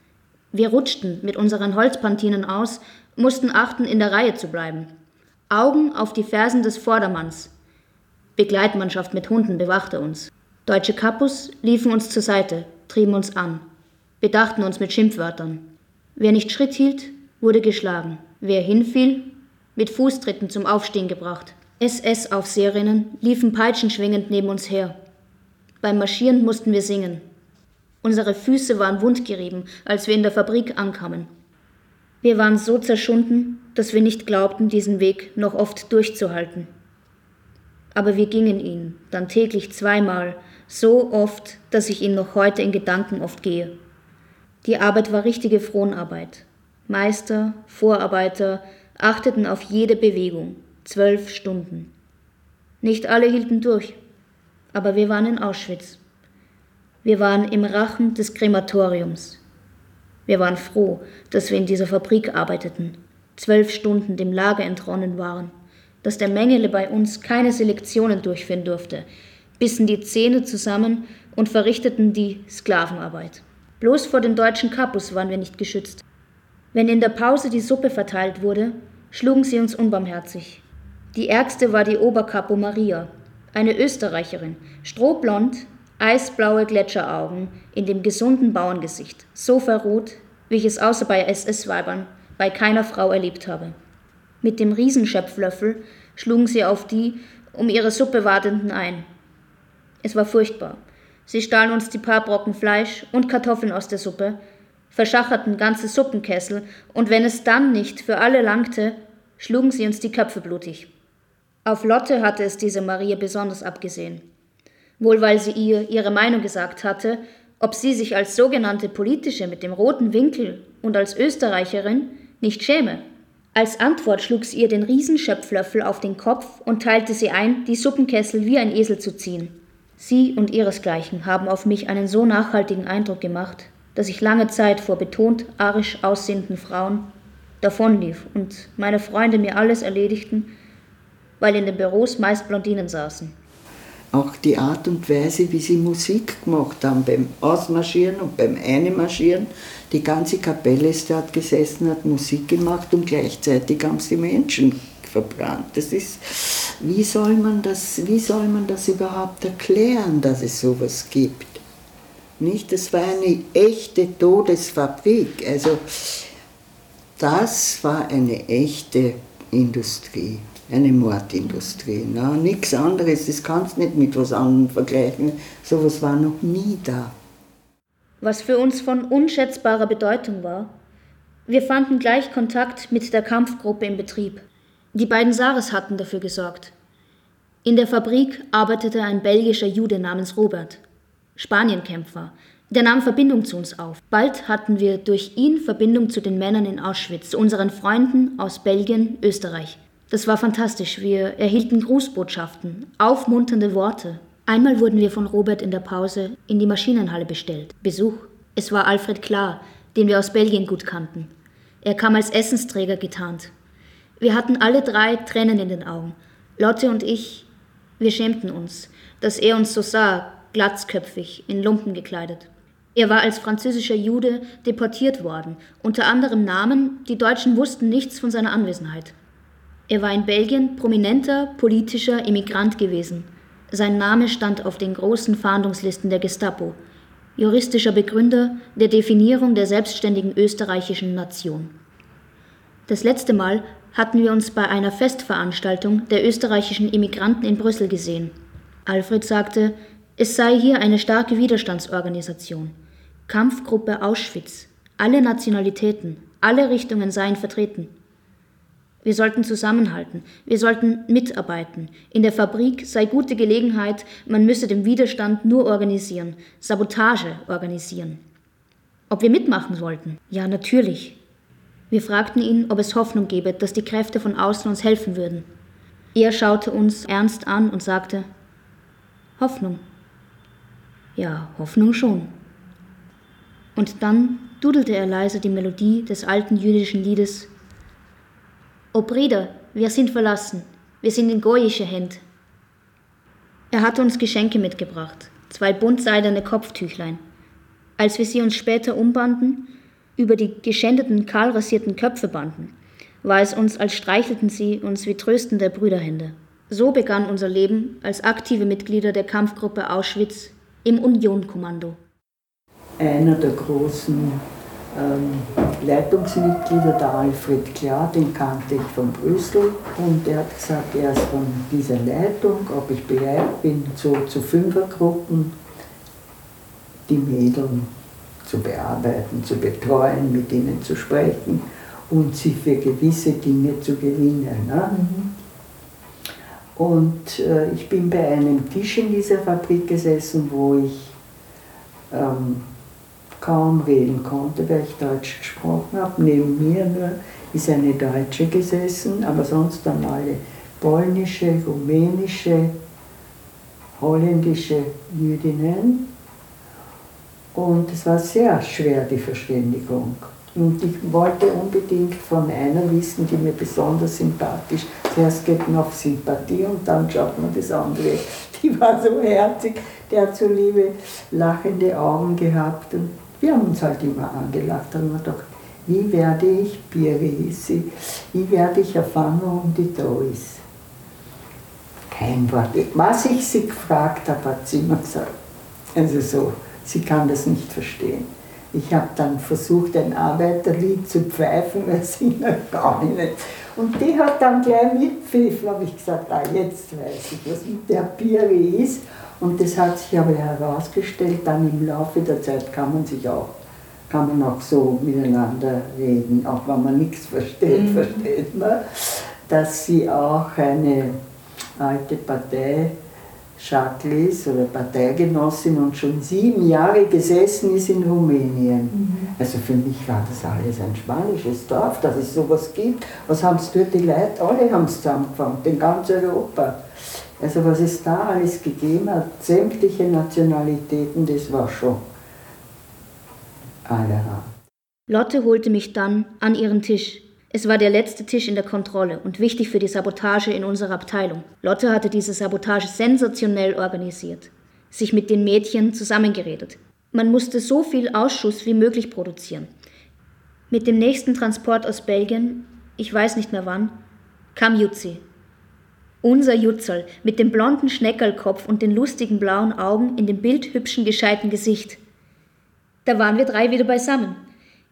Wir rutschten mit unseren Holzpantinen aus, mussten achten, in der Reihe zu bleiben. Augen auf die Fersen des Vordermanns. Begleitmannschaft mit Hunden bewachte uns. Deutsche Kapus liefen uns zur Seite, trieben uns an bedachten uns mit Schimpfwörtern. Wer nicht Schritt hielt, wurde geschlagen. Wer hinfiel, mit Fußtritten zum Aufstehen gebracht. SS-Aufseherinnen liefen peitschenschwingend neben uns her. Beim Marschieren mussten wir singen. Unsere Füße waren wundgerieben, als wir in der Fabrik ankamen. Wir waren so zerschunden, dass wir nicht glaubten, diesen Weg noch oft durchzuhalten. Aber wir gingen ihn, dann täglich zweimal, so oft, dass ich ihn noch heute in Gedanken oft gehe. Die Arbeit war richtige Fronarbeit. Meister, Vorarbeiter achteten auf jede Bewegung. Zwölf Stunden. Nicht alle hielten durch, aber wir waren in Auschwitz. Wir waren im Rachen des Krematoriums. Wir waren froh, dass wir in dieser Fabrik arbeiteten, zwölf Stunden dem Lager entronnen waren, dass der Mengele bei uns keine Selektionen durchführen durfte, bissen die Zähne zusammen und verrichteten die Sklavenarbeit. Bloß vor den deutschen Kapus waren wir nicht geschützt. Wenn in der Pause die Suppe verteilt wurde, schlugen sie uns unbarmherzig. Die ärgste war die Oberkapo Maria, eine Österreicherin, strohblond, eisblaue Gletscheraugen in dem gesunden Bauerngesicht, so verrot, wie ich es außer bei SS-Weibern bei keiner Frau erlebt habe. Mit dem Riesenschöpflöffel schlugen sie auf die um ihre Suppe wartenden ein. Es war furchtbar. Sie stahlen uns die paar Brocken Fleisch und Kartoffeln aus der Suppe, verschacherten ganze Suppenkessel, und wenn es dann nicht für alle langte, schlugen sie uns die Köpfe blutig. Auf Lotte hatte es diese Maria besonders abgesehen. Wohl weil sie ihr ihre Meinung gesagt hatte, ob sie sich als sogenannte politische mit dem roten Winkel und als Österreicherin nicht schäme. Als Antwort schlug sie ihr den Riesenschöpflöffel auf den Kopf und teilte sie ein, die Suppenkessel wie ein Esel zu ziehen. Sie und ihresgleichen haben auf mich einen so nachhaltigen Eindruck gemacht, dass ich lange Zeit vor betont arisch aussehenden Frauen davonlief und meine Freunde mir alles erledigten, weil in den Büros meist Blondinen saßen. Auch die Art und Weise, wie sie Musik gemacht haben beim Ausmarschieren und beim Einmarschieren. Die ganze Kapelle ist dort gesessen, hat Musik gemacht und gleichzeitig haben sie Menschen verbrannt. Das ist, wie soll man das, wie soll man das überhaupt erklären, dass es sowas gibt? Nicht? Das war eine echte Todesfabrik. Also das war eine echte Industrie, eine Mordindustrie. Na, nichts anderes, das kannst du nicht mit was anderem vergleichen. Sowas war noch nie da. Was für uns von unschätzbarer Bedeutung war, wir fanden gleich Kontakt mit der Kampfgruppe im Betrieb. Die beiden Sares hatten dafür gesorgt. In der Fabrik arbeitete ein belgischer Jude namens Robert. Spanienkämpfer. Der nahm Verbindung zu uns auf. Bald hatten wir durch ihn Verbindung zu den Männern in Auschwitz, zu unseren Freunden aus Belgien, Österreich. Das war fantastisch. Wir erhielten Grußbotschaften, aufmunternde Worte. Einmal wurden wir von Robert in der Pause in die Maschinenhalle bestellt. Besuch. Es war Alfred Klar, den wir aus Belgien gut kannten. Er kam als Essensträger getarnt. Wir hatten alle drei Tränen in den Augen. Lotte und ich, wir schämten uns, dass er uns so sah, glatzköpfig, in Lumpen gekleidet. Er war als französischer Jude deportiert worden, unter anderem Namen, die Deutschen wussten nichts von seiner Anwesenheit. Er war in Belgien prominenter politischer Immigrant gewesen. Sein Name stand auf den großen Fahndungslisten der Gestapo, juristischer Begründer der Definierung der selbstständigen österreichischen Nation. Das letzte Mal hatten wir uns bei einer Festveranstaltung der österreichischen Immigranten in Brüssel gesehen. Alfred sagte, es sei hier eine starke Widerstandsorganisation. Kampfgruppe Auschwitz. Alle Nationalitäten, alle Richtungen seien vertreten. Wir sollten zusammenhalten, wir sollten mitarbeiten. In der Fabrik sei gute Gelegenheit, man müsse den Widerstand nur organisieren, Sabotage organisieren. Ob wir mitmachen wollten? Ja, natürlich. Wir fragten ihn, ob es Hoffnung gebe, dass die Kräfte von außen uns helfen würden. Er schaute uns ernst an und sagte, Hoffnung. Ja, Hoffnung schon. Und dann dudelte er leise die Melodie des alten jüdischen Liedes O Brüder, wir sind verlassen, wir sind in goyische Hände. Er hatte uns Geschenke mitgebracht, zwei buntseidene Kopftüchlein. Als wir sie uns später umbanden, über die geschändeten, kahlrasierten Köpfe banden, war es uns, als streichelten sie uns wie tröstende Brüderhände. So begann unser Leben als aktive Mitglieder der Kampfgruppe Auschwitz im Unionkommando. Einer der großen ähm, Leitungsmitglieder, der Alfred Klar, den kannte ich von Brüssel und der hat gesagt, er ist von dieser Leitung, ob ich bereit bin, so zu Fünfergruppen die Mädel zu bearbeiten, zu betreuen, mit ihnen zu sprechen und sie für gewisse Dinge zu gewinnen. Ne? Mhm. Und äh, ich bin bei einem Tisch in dieser Fabrik gesessen, wo ich ähm, kaum reden konnte, weil ich Deutsch gesprochen habe. Neben mir nur ist eine Deutsche gesessen, aber sonst dann alle polnische, rumänische, holländische Jüdinnen. Und es war sehr schwer, die Verständigung. Und ich wollte unbedingt von einer wissen, die mir besonders sympathisch. Zuerst geht man auf Sympathie und dann schaut man das andere die war so herzig, der hat so liebe, lachende Augen gehabt. Und wir haben uns halt immer angelacht. Dann haben wir gedacht, wie werde ich Pirisi? Wie werde ich erfahren, um die Dois? Kein Wort. Was ich sie gefragt habe, hat sie immer gesagt. Also so, sie kann das nicht verstehen. Ich habe dann versucht, ein Arbeiterlied zu pfeifen, weil sie noch gar nicht. Und die hat dann gleich mitpfiffen, habe ich gesagt, ah, jetzt weiß ich, was mit der Piri ist. Und das hat sich aber herausgestellt, dann im Laufe der Zeit kann man sich auch, kann man auch so miteinander reden, auch wenn man nichts versteht, mhm. versteht man, dass sie auch eine alte Partei Schaklis oder Parteigenossin und schon sieben Jahre gesessen ist in Rumänien. Mhm. Also für mich war das alles ein spanisches Dorf, dass es sowas gibt. Was haben es dort die Leute? Alle haben es zusammengefangen, in ganz Europa. Also was es da alles gegeben hat, sämtliche Nationalitäten, das war schon allerhand. Lotte holte mich dann an ihren Tisch es war der letzte Tisch in der Kontrolle und wichtig für die Sabotage in unserer Abteilung. Lotte hatte diese Sabotage sensationell organisiert, sich mit den Mädchen zusammengeredet. Man musste so viel Ausschuss wie möglich produzieren. Mit dem nächsten Transport aus Belgien, ich weiß nicht mehr wann, kam Jutzi. Unser Jutzel mit dem blonden Schneckerlkopf und den lustigen blauen Augen in dem bildhübschen, gescheiten Gesicht. Da waren wir drei wieder beisammen.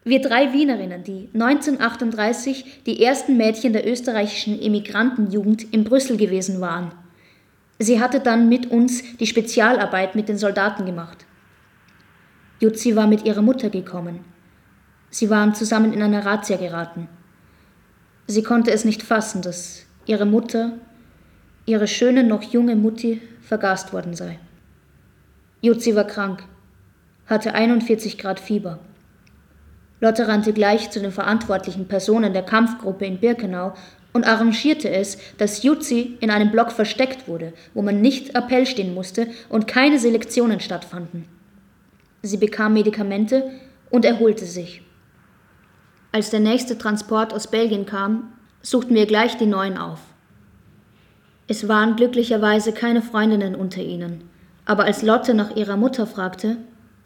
Wir drei Wienerinnen, die 1938 die ersten Mädchen der österreichischen Emigrantenjugend in Brüssel gewesen waren. Sie hatte dann mit uns die Spezialarbeit mit den Soldaten gemacht. Jutzi war mit ihrer Mutter gekommen. Sie waren zusammen in eine Razzia geraten. Sie konnte es nicht fassen, dass ihre Mutter, ihre schöne noch junge Mutti, vergast worden sei. Jutzi war krank, hatte 41 Grad Fieber. Lotte rannte gleich zu den verantwortlichen Personen der Kampfgruppe in Birkenau und arrangierte es, dass Jutzi in einem Block versteckt wurde, wo man nicht Appell stehen musste und keine Selektionen stattfanden. Sie bekam Medikamente und erholte sich. Als der nächste Transport aus Belgien kam, suchten wir gleich die neuen auf. Es waren glücklicherweise keine Freundinnen unter ihnen, aber als Lotte nach ihrer Mutter fragte,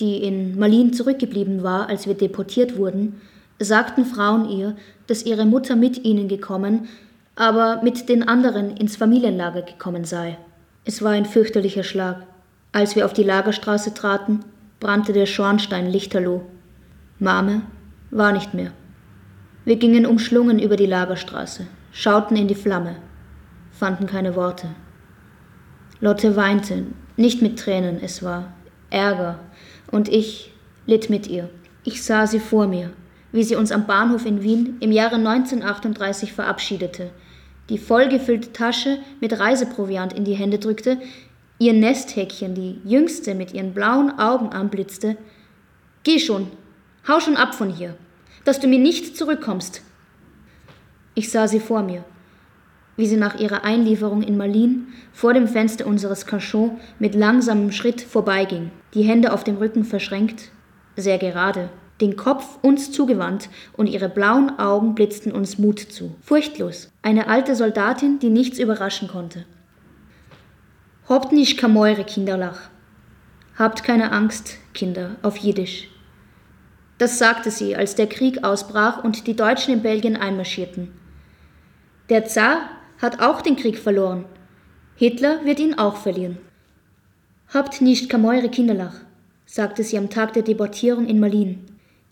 die in Malin zurückgeblieben war, als wir deportiert wurden, sagten Frauen ihr, dass ihre Mutter mit ihnen gekommen, aber mit den anderen ins Familienlager gekommen sei. Es war ein fürchterlicher Schlag. Als wir auf die Lagerstraße traten, brannte der Schornstein lichterloh. Mame war nicht mehr. Wir gingen umschlungen über die Lagerstraße, schauten in die Flamme, fanden keine Worte. Lotte weinte, nicht mit Tränen, es war Ärger, und ich litt mit ihr. Ich sah sie vor mir, wie sie uns am Bahnhof in Wien im Jahre 1938 verabschiedete, die vollgefüllte Tasche mit Reiseproviant in die Hände drückte, ihr Nesthäkchen, die jüngste, mit ihren blauen Augen anblitzte. Geh schon, hau schon ab von hier, dass du mir nicht zurückkommst. Ich sah sie vor mir, wie sie nach ihrer Einlieferung in Malin vor dem Fenster unseres Cachot mit langsamem Schritt vorbeiging, die Hände auf dem Rücken verschränkt, sehr gerade, den Kopf uns zugewandt und ihre blauen Augen blitzten uns Mut zu. Furchtlos, eine alte Soldatin, die nichts überraschen konnte. Habt nicht kamoire, Kinderlach. Habt keine Angst, Kinder, auf Jiddisch. Das sagte sie, als der Krieg ausbrach und die Deutschen in Belgien einmarschierten. Der Zar hat auch den Krieg verloren. Hitler wird ihn auch verlieren. Habt nicht kamoire Kinderlach, sagte sie am Tag der Deportierung in Malin.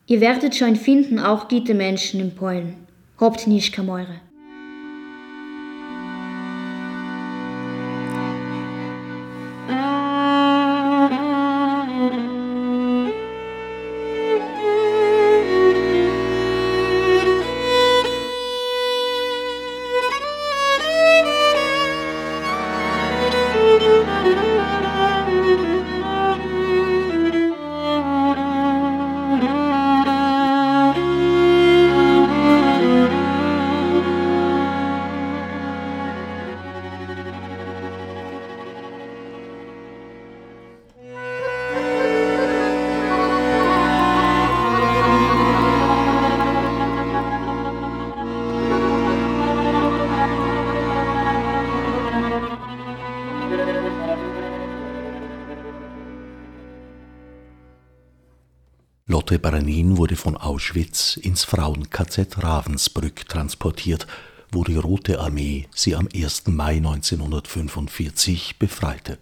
Ihr werdet schon finden auch gute Menschen in Polen. Habt nicht kamoire. Lotte Branin wurde von Auschwitz ins Frauen-KZ Ravensbrück transportiert, wo die Rote Armee sie am 1. Mai 1945 befreite.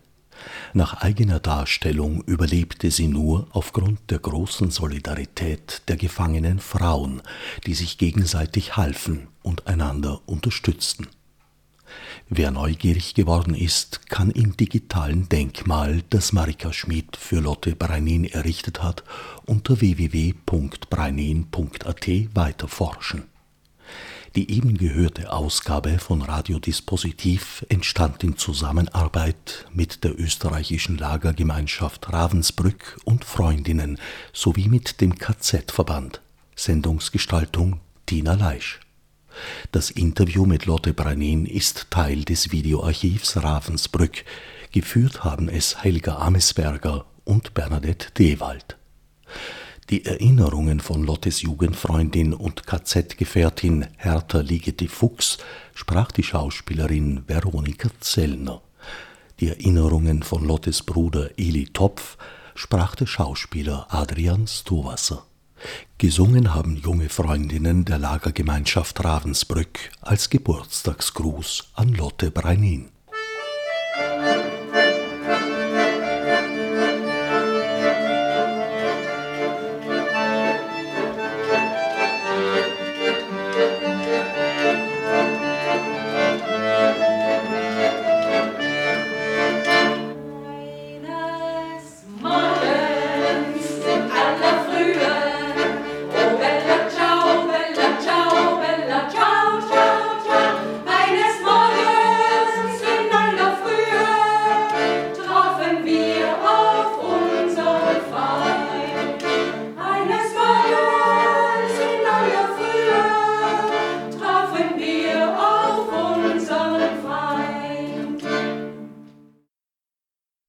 Nach eigener Darstellung überlebte sie nur aufgrund der großen Solidarität der gefangenen Frauen, die sich gegenseitig halfen und einander unterstützten. Wer neugierig geworden ist, kann im digitalen Denkmal, das Marika Schmid für Lotte Breinin errichtet hat, unter www.breinin.at weiterforschen. Die eben gehörte Ausgabe von Radiodispositiv entstand in Zusammenarbeit mit der österreichischen Lagergemeinschaft Ravensbrück und Freundinnen sowie mit dem KZ-Verband. Sendungsgestaltung Tina Leisch. Das Interview mit Lotte Branin ist Teil des Videoarchivs Ravensbrück. Geführt haben es Helga Amesberger und Bernadette Dewald. Die Erinnerungen von Lottes Jugendfreundin und KZ-Gefährtin Hertha Ligeti Fuchs sprach die Schauspielerin Veronika Zellner. Die Erinnerungen von Lottes Bruder Eli Topf sprach der Schauspieler Adrian Stowasser. Gesungen haben junge Freundinnen der Lagergemeinschaft Ravensbrück als Geburtstagsgruß an Lotte Breinin.